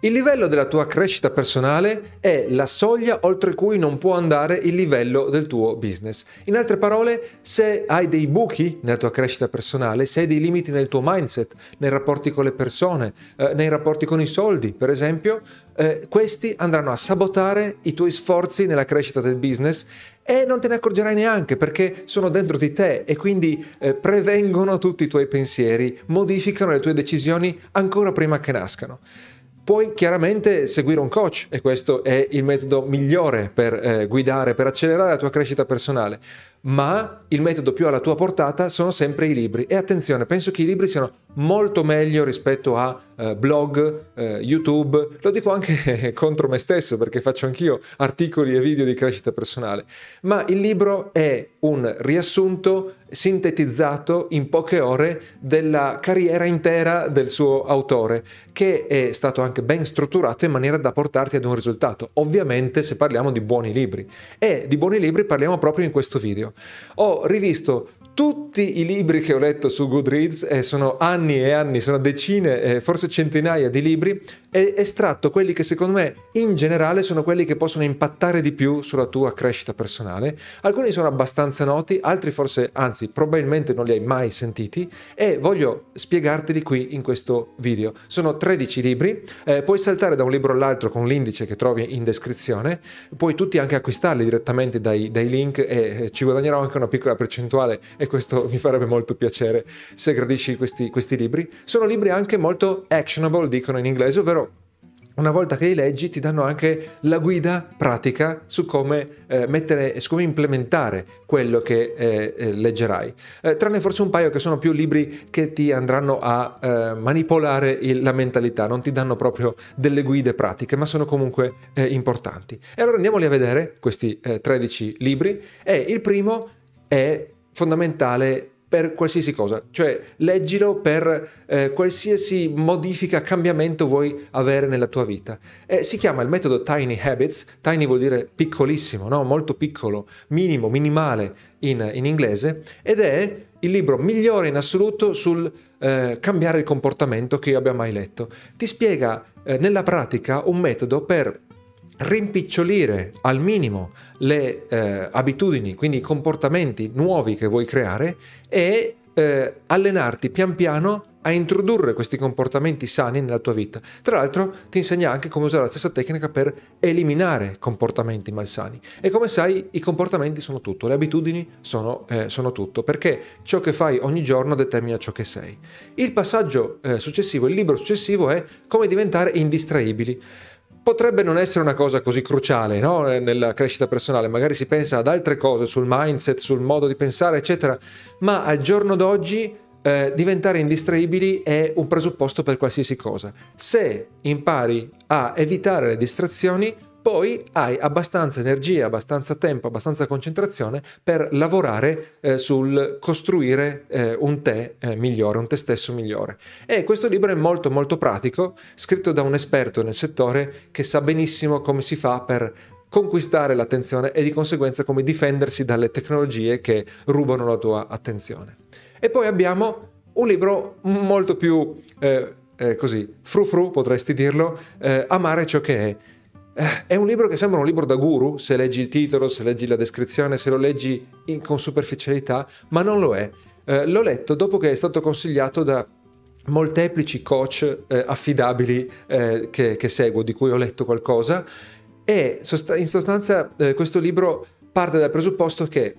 Il livello della tua crescita personale è la soglia oltre cui non può andare il livello del tuo business. In altre parole, se hai dei buchi nella tua crescita personale, se hai dei limiti nel tuo mindset, nei rapporti con le persone, eh, nei rapporti con i soldi, per esempio, eh, questi andranno a sabotare i tuoi sforzi nella crescita del business e non te ne accorgerai neanche perché sono dentro di te e quindi eh, prevengono tutti i tuoi pensieri, modificano le tue decisioni ancora prima che nascano. Puoi chiaramente seguire un coach e questo è il metodo migliore per eh, guidare, per accelerare la tua crescita personale, ma il metodo più alla tua portata sono sempre i libri. E attenzione, penso che i libri siano molto meglio rispetto a eh, blog, eh, YouTube, lo dico anche contro me stesso perché faccio anch'io articoli e video di crescita personale, ma il libro è un riassunto sintetizzato in poche ore della carriera intera del suo autore, che è stato anche ben strutturato in maniera da portarti ad un risultato. Ovviamente se parliamo di buoni libri. E di buoni libri parliamo proprio in questo video. Ho rivisto tutti i libri che ho letto su Goodreads, e sono anni e anni, sono decine, eh, forse centinaia di libri, e estratto quelli che secondo me in generale sono quelli che possono impattare di più sulla tua crescita personale. Alcuni sono abbastanza noti, altri forse, anzi probabilmente non li hai mai sentiti e voglio spiegarteli qui in questo video. Sono 13 libri, eh, puoi saltare da un libro all'altro con l'indice che trovi in descrizione, puoi tutti anche acquistarli direttamente dai, dai link e eh, ci guadagnerò anche una piccola percentuale e questo mi farebbe molto piacere se gradisci questi, questi libri. Sono libri anche molto actionable, dicono in inglese, ovvero una volta che li leggi ti danno anche la guida pratica su come eh, mettere, su come implementare quello che eh, eh, leggerai. Eh, tranne forse un paio che sono più libri che ti andranno a eh, manipolare il, la mentalità, non ti danno proprio delle guide pratiche, ma sono comunque eh, importanti. E allora andiamoli a vedere questi 13 libri e il primo è fondamentale per qualsiasi cosa, cioè leggilo per eh, qualsiasi modifica, cambiamento vuoi avere nella tua vita. Eh, si chiama il metodo Tiny Habits, tiny vuol dire piccolissimo, no? molto piccolo, minimo, minimale in, in, inglese, ed è il libro migliore in assoluto sul eh, cambiare il comportamento che io abbia mai letto. Ti spiega eh, nella pratica un metodo per rimpicciolire al minimo le eh, abitudini, quindi i comportamenti nuovi che vuoi creare e eh, allenarti pian piano a introdurre questi comportamenti sani nella tua vita. Tra l'altro ti insegna anche come usare la stessa tecnica per eliminare comportamenti malsani. E come sai i comportamenti sono tutto, le abitudini sono, eh, sono tutto, perché ciò che fai ogni giorno determina ciò che sei. Il passaggio eh, successivo, il libro successivo è come diventare indistraibili potrebbe non essere una cosa così cruciale no? nella crescita personale, magari si pensa ad altre cose, sul mindset, sul modo di pensare, eccetera, ma al giorno d'oggi eh, diventare indistraibili è un presupposto per qualsiasi cosa. Se impari a evitare le distrazioni, poi hai abbastanza energia, abbastanza tempo, abbastanza concentrazione per lavorare eh, sul costruire eh, un te eh, migliore, un te stesso migliore. E questo libro è molto molto pratico, scritto da un esperto nel settore che sa benissimo come si fa per conquistare l'attenzione e di conseguenza come difendersi dalle tecnologie che rubano la tua attenzione. E poi abbiamo un libro molto più eh, eh, così, fru fru potresti dirlo, eh, amare ciò che è è un libro che sembra un libro da guru, se leggi il titolo, se leggi la descrizione, se lo leggi in, con superficialità, ma non lo è. Eh, l'ho letto dopo che è stato consigliato da molteplici coach eh, affidabili eh, che, che, seguo, di cui ho letto qualcosa, e in sostanza eh, questo libro parte dal presupposto che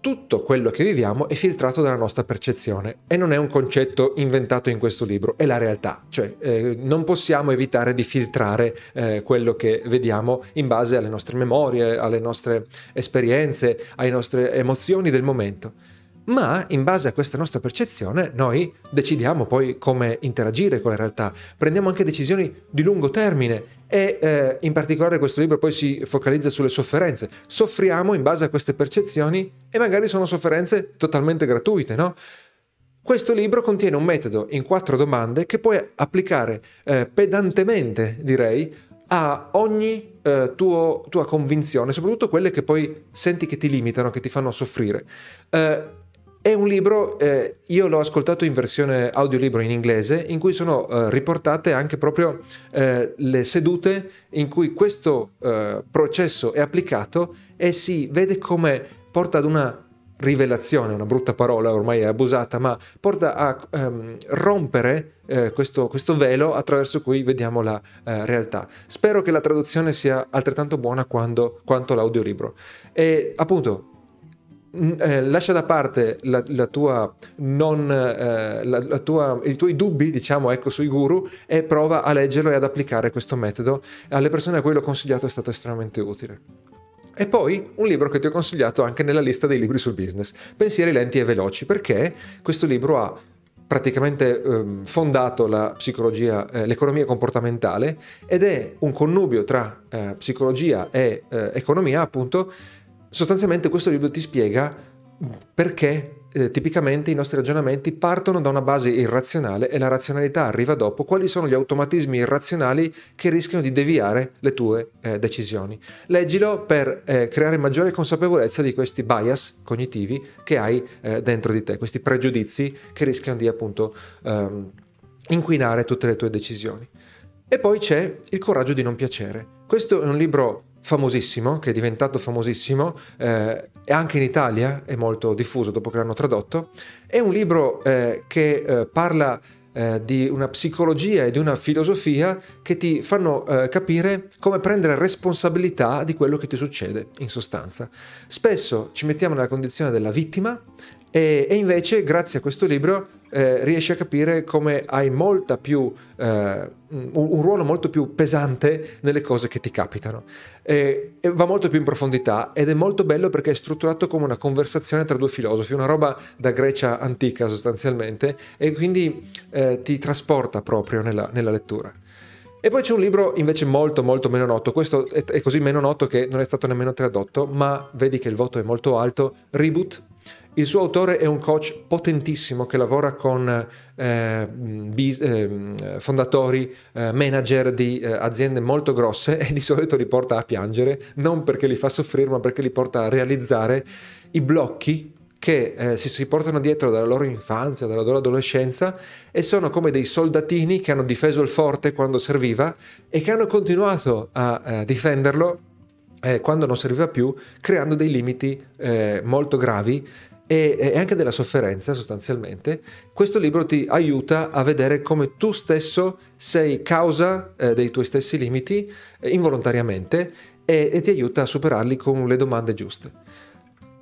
tutto quello che viviamo è filtrato dalla nostra percezione e non è un concetto inventato in questo libro, è la realtà, cioè eh, non possiamo evitare di filtrare eh, quello che vediamo in base alle nostre memorie, alle nostre esperienze, alle nostre emozioni del momento ma in base a questa nostra percezione noi decidiamo poi come interagire con la realtà, prendiamo anche decisioni di lungo termine e eh, in particolare questo libro poi si focalizza sulle sofferenze. Soffriamo in base a queste percezioni e magari sono sofferenze totalmente gratuite, no? Questo libro contiene un metodo in quattro domande che puoi applicare eh, pedantemente, direi, a ogni eh, tuo, tua convinzione, soprattutto quelle che poi senti che ti limitano, che ti fanno soffrire. Eh, È un libro, eh, io l'ho ascoltato in versione audiolibro in inglese, in cui sono eh, riportate anche proprio eh, le sedute in cui questo eh, processo è applicato e si vede come porta ad una rivelazione, una brutta parola ormai è abusata, ma porta a um, rompere eh, questo, questo, velo attraverso cui vediamo la eh, realtà. Spero che la traduzione sia altrettanto buona quando, quanto l'audiolibro. E appunto, eh, lascia da parte la, la tua non, eh, la, tua, i tuoi dubbi, diciamo, ecco, sui guru e prova a leggerlo e ad applicare questo metodo. Alle persone a cui l'ho consigliato è stato estremamente utile. E poi un libro che ti ho consigliato anche nella lista dei libri sul business, Pensieri lenti e veloci, perché questo libro ha praticamente eh, fondato la psicologia, eh, l'economia comportamentale ed è un connubio tra eh, psicologia e eh, economia, appunto, sostanzialmente questo libro ti spiega perché eh, tipicamente i nostri ragionamenti partono da una base irrazionale e la razionalità arriva dopo, quali sono gli automatismi irrazionali che rischiano di deviare le tue eh, decisioni. Leggilo per eh, creare maggiore consapevolezza di questi bias cognitivi che hai eh, dentro di te, questi pregiudizi che rischiano di appunto ehm, inquinare tutte le tue decisioni. E poi c'è il coraggio di non piacere. Questo è un libro famosissimo, che è diventato famosissimo, eh, e anche in Italia è molto diffuso dopo che l'hanno tradotto. È un libro eh, che eh, parla eh, di una psicologia e di una filosofia che ti fanno eh, capire come prendere responsabilità di quello che ti succede, in sostanza. Spesso ci mettiamo nella condizione della vittima e, e invece, grazie a questo libro, eh, riesci a capire come hai più, eh, un, un, ruolo molto più pesante nelle cose che ti capitano. E, e, va molto più in profondità ed è molto bello perché è strutturato come una conversazione tra due filosofi, una roba da Grecia antica sostanzialmente, e quindi eh, ti trasporta proprio nella, nella lettura. E poi c'è un libro invece molto molto meno noto, questo è, così meno noto che non è stato nemmeno tradotto, ma vedi che il voto è molto alto, Reboot il suo autore è un coach potentissimo che lavora con eh, bis, eh, fondatori, eh, manager di eh, aziende molto grosse e di solito li porta a piangere, non perché li fa soffrire, ma perché li porta a realizzare i blocchi che eh, si, si, portano dietro dalla loro infanzia, dalla loro adolescenza e sono come dei soldatini che hanno difeso il forte quando serviva e che hanno continuato a eh, difenderlo eh, quando non serviva più, creando dei limiti eh, molto gravi e, anche della sofferenza sostanzialmente, questo libro ti aiuta a vedere come tu stesso sei causa eh, dei tuoi stessi limiti eh, involontariamente e, e ti aiuta a superarli con le domande giuste.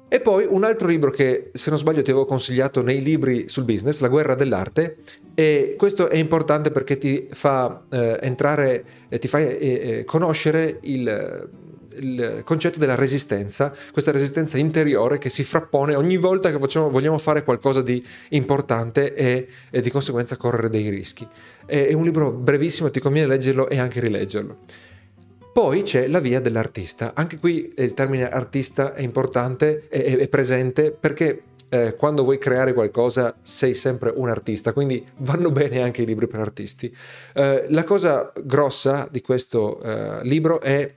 E poi un altro libro che, se non sbaglio, ti avevo consigliato nei libri sul business, La guerra dell'arte, e questo è importante perché ti fa eh, entrare, eh, ti fa eh, eh conoscere il il concetto della resistenza, questa resistenza interiore che si frappone ogni volta che facciamo, vogliamo fare qualcosa di importante e, e, di conseguenza correre dei rischi. È, un libro brevissimo, ti conviene leggerlo e anche rileggerlo. Poi c'è la via dell'artista. Anche qui il termine artista è importante, è, è presente perché eh, quando vuoi creare qualcosa sei sempre un artista, quindi vanno bene anche i libri per artisti. Eh, la cosa grossa di questo eh, libro è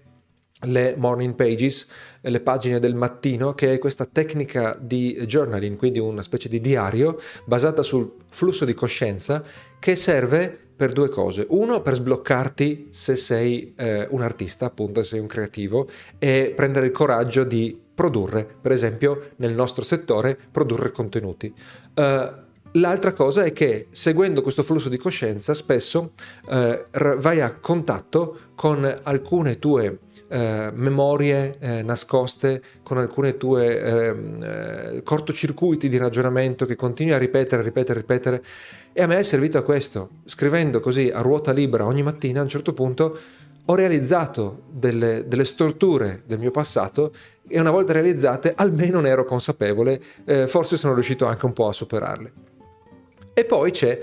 le morning pages, le pagine del mattino, che è questa tecnica di journaling, quindi una specie di diario basata sul flusso di coscienza che serve per due cose. Uno, per sbloccarti se sei eh, un artista, appunto, se sei un creativo, e prendere il coraggio di produrre, per esempio nel nostro settore, produrre contenuti. Uh, L'altra cosa è che seguendo questo flusso di coscienza spesso eh, vai a contatto con alcune tue eh, memorie eh, nascoste, con alcune tue ehm, eh, cortocircuiti di ragionamento che continui a ripetere, ripetere, ripetere. E a me è servito a questo. Scrivendo così a ruota libera ogni mattina, a un certo punto ho realizzato delle, delle storture del mio passato e una volta realizzate almeno ne ero consapevole, eh, forse sono riuscito anche un po' a superarle. E poi c'è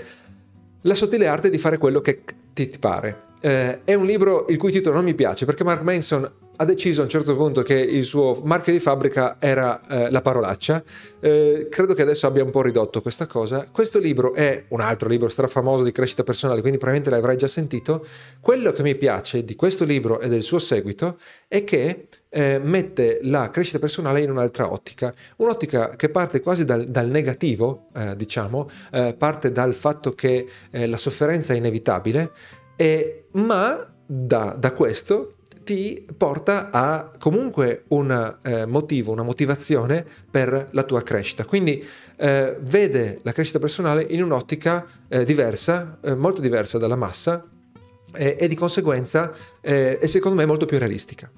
la sottile arte di fare quello che ti, ti pare. Eh, è un libro il cui titolo non mi piace perché Mark Manson ha deciso a un certo punto che il suo marchio di fabbrica era eh, la parolaccia. Eh, credo che adesso abbia un po' ridotto questa cosa. Questo libro è un altro libro strafamoso di crescita personale, quindi probabilmente l'avrai già sentito. Quello che mi piace di questo libro e del suo seguito è che eh, mette la crescita personale in un'altra ottica, un'ottica che parte quasi dal, dal negativo, eh, diciamo, eh, parte dal fatto che eh, la sofferenza è inevitabile, ma da, da questo ti porta a comunque un eh, motivo, una motivazione per la tua crescita. Quindi eh, vede la crescita personale in un'ottica eh, diversa, eh, molto diversa dalla massa e di conseguenza eh, è secondo me molto più realistica.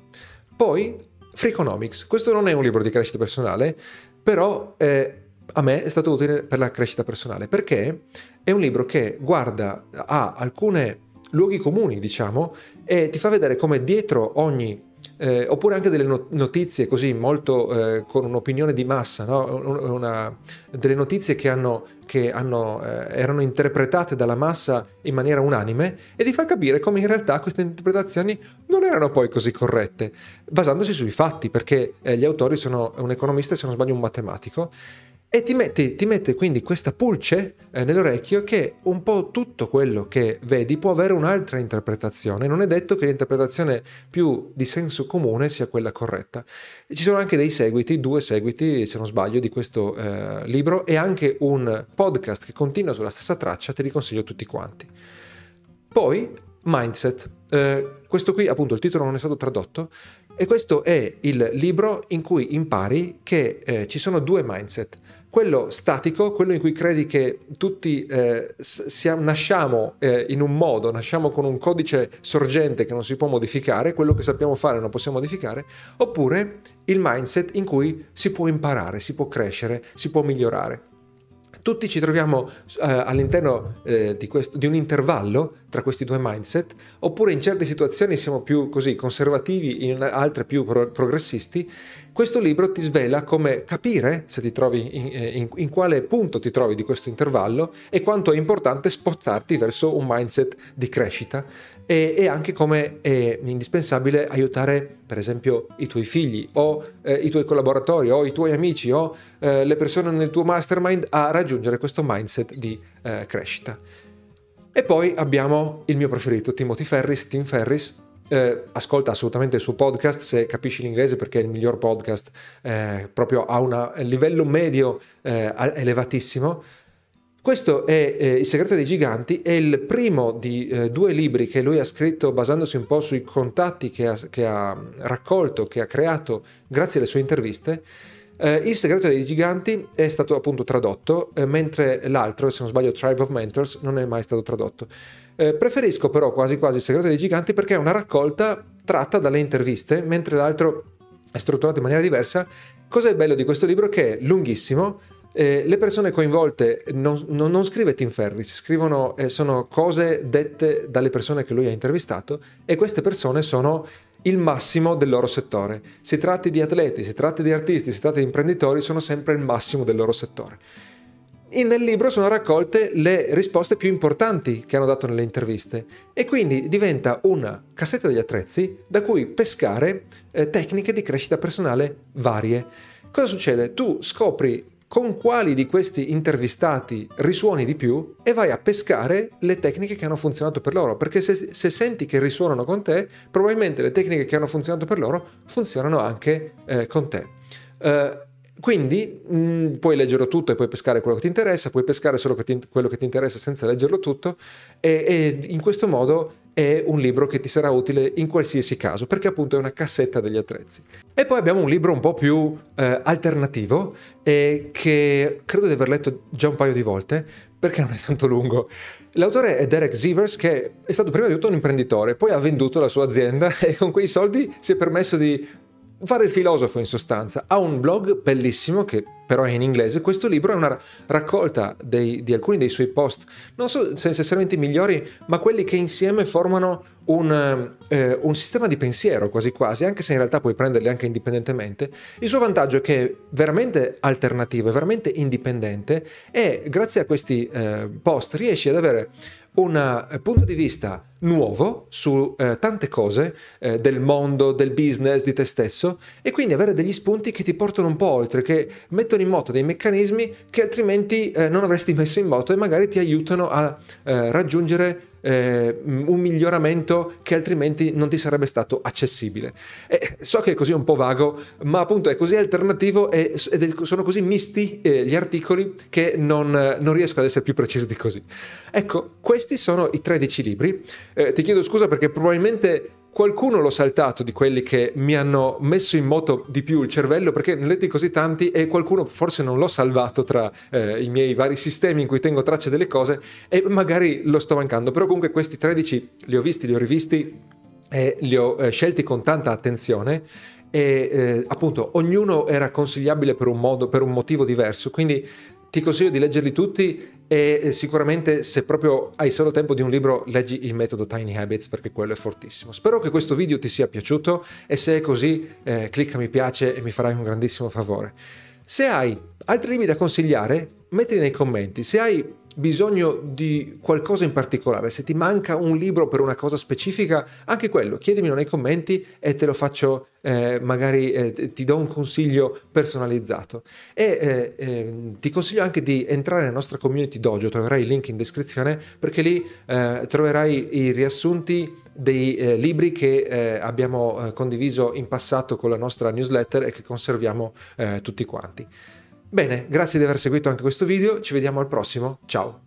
Poi Freakonomics, questo non è un libro di crescita personale, però eh, a me è stato utile per la crescita personale perché è un libro che guarda a alcune luoghi comuni, diciamo, e ti fa vedere come dietro ogni eh, oppure anche delle notizie così molto eh, con un'opinione di massa, no? Una, delle notizie che, hanno, che hanno, eh, erano interpretate dalla massa in maniera unanime e ti fa capire come in realtà queste interpretazioni non erano poi così corrette, basandosi sui fatti, perché eh, gli autori sono un economista e se non sbaglio un matematico e ti mette, ti mette, quindi questa pulce eh, nell'orecchio che un po' tutto quello che vedi può avere un'altra interpretazione. Non è detto che l'interpretazione più di senso comune sia quella corretta. Ci sono anche dei seguiti, due seguiti se non sbaglio, di questo eh, libro e anche un podcast che continua sulla stessa traccia, te li consiglio tutti quanti. Poi Mindset. Eh, questo qui appunto il titolo non è stato tradotto e questo è il libro in cui impari che eh, ci sono due mindset quello statico, quello in cui credi che tutti eh, siamo, nasciamo eh, in un modo, nasciamo con un codice sorgente che non si può modificare, quello che sappiamo fare non possiamo modificare, oppure il mindset in cui si può imparare, si può crescere, si può migliorare. Tutti ci troviamo eh, all'interno eh, di, questo, di, un intervallo tra questi due mindset, oppure in certe situazioni siamo più così conservativi, in altre più pro- progressisti. Questo libro ti svela come capire se ti trovi in, eh, in, in, quale punto ti trovi di questo intervallo e quanto è importante spostarti verso un mindset di crescita e, e anche come è indispensabile aiutare per esempio i tuoi figli o eh, i tuoi collaboratori o i tuoi amici o eh, le persone nel tuo mastermind a raggiungere questo mindset di eh, crescita. E poi abbiamo il mio preferito, Timothy Ferris, Tim Ferris, eh, ascolta assolutamente il suo podcast se capisci l'inglese perché è il miglior podcast, eh, proprio a un livello medio eh, elevatissimo. Questo è eh, Il segreto dei giganti, è il primo di eh, due libri che lui ha scritto basandosi un po' sui contatti che ha, che ha raccolto, che ha creato grazie alle sue interviste. Eh, il segreto dei giganti è stato appunto tradotto, eh, mentre l'altro, se non sbaglio, Tribe of Mentors, non è mai stato tradotto. Eh, preferisco però quasi quasi il segreto dei giganti perché è una raccolta tratta dalle interviste, mentre l'altro è strutturato in maniera diversa. Cos'è bello di questo libro? Che è lunghissimo, eh, le persone coinvolte non, non, non scrive Tim Ferris, scrivono, eh, sono cose dette dalle persone che lui ha intervistato e queste persone sono il massimo del loro settore. Si tratti di atleti, si tratti di artisti, si tratti di imprenditori, sono sempre il massimo del loro settore. E nel libro sono raccolte le risposte più importanti che hanno dato nelle interviste e quindi diventa una cassetta degli attrezzi da cui pescare eh, tecniche di crescita personale varie. Cosa succede? Tu scopri con quali di questi intervistati risuoni di più e vai a pescare le tecniche che hanno funzionato per loro, perché se, se senti che risuonano con te, probabilmente le tecniche che hanno funzionato per loro funzionano anche eh, con te. Uh, quindi mh, mm, puoi leggerlo tutto e puoi pescare quello che ti interessa, puoi pescare solo che ti, quello che ti interessa senza leggerlo tutto e, e, in questo modo è un libro che ti sarà utile in qualsiasi caso perché appunto è una cassetta degli attrezzi. E poi abbiamo un libro un po' più eh, alternativo eh, che credo di aver letto già un paio di volte perché non è tanto lungo. L'autore è Derek Zivers che è stato prima di tutto un imprenditore, poi ha venduto la sua azienda e con quei soldi si è permesso di fare il filosofo in sostanza. Ha un blog bellissimo che però è in inglese. Questo libro è una raccolta dei, di alcuni dei suoi post, non so se necessariamente i migliori, ma quelli che insieme formano un, eh, un, sistema di pensiero quasi quasi, anche se in realtà puoi prenderli anche indipendentemente. Il suo vantaggio è che è veramente alternativo, è veramente indipendente e grazie a questi eh, post riesci ad avere un eh, punto di vista nuovo su eh, tante cose eh, del mondo, del business, di te stesso e quindi avere degli spunti che ti portano un po' oltre, che mettono in moto dei meccanismi che altrimenti eh, non avresti messo in moto e magari ti aiutano a eh, raggiungere eh, un miglioramento che altrimenti non ti sarebbe stato accessibile. E so che è così un po' vago, ma appunto è così alternativo e, ed sono così misti eh, gli articoli che non, non, riesco ad essere più preciso di così. Ecco, questi sono i 13 libri. Eh, ti chiedo scusa perché probabilmente Qualcuno l'ho saltato di quelli che mi hanno messo in moto di più il cervello perché ne ho letti così tanti e qualcuno forse non l'ho salvato tra eh, i miei vari sistemi in cui tengo traccia delle cose e magari lo sto mancando. Però comunque questi 13 li ho visti, li ho rivisti e li ho eh, scelti con tanta attenzione e eh, appunto ognuno era consigliabile per un modo, per un motivo diverso. Quindi ti consiglio di leggerli tutti e sicuramente se proprio hai solo tempo di un libro leggi il metodo Tiny Habits perché quello è fortissimo. Spero che questo video ti sia piaciuto e se è così eh, clicca mi piace e mi farai un grandissimo favore. Se hai altri libri da consigliare, mettili nei commenti. Se hai bisogno di qualcosa in particolare, se ti manca un libro per una cosa specifica, anche quello, chiedimelo nei commenti e te lo faccio, eh, magari eh, ti do un consiglio personalizzato. E eh, ehm, ti consiglio anche di entrare nella nostra community dojo, troverai il link in descrizione perché lì eh, troverai i riassunti dei eh, libri che eh, abbiamo eh, condiviso in passato con la nostra newsletter e che conserviamo eh, tutti quanti. Bene, grazie di aver seguito anche questo video, ci vediamo al prossimo, ciao!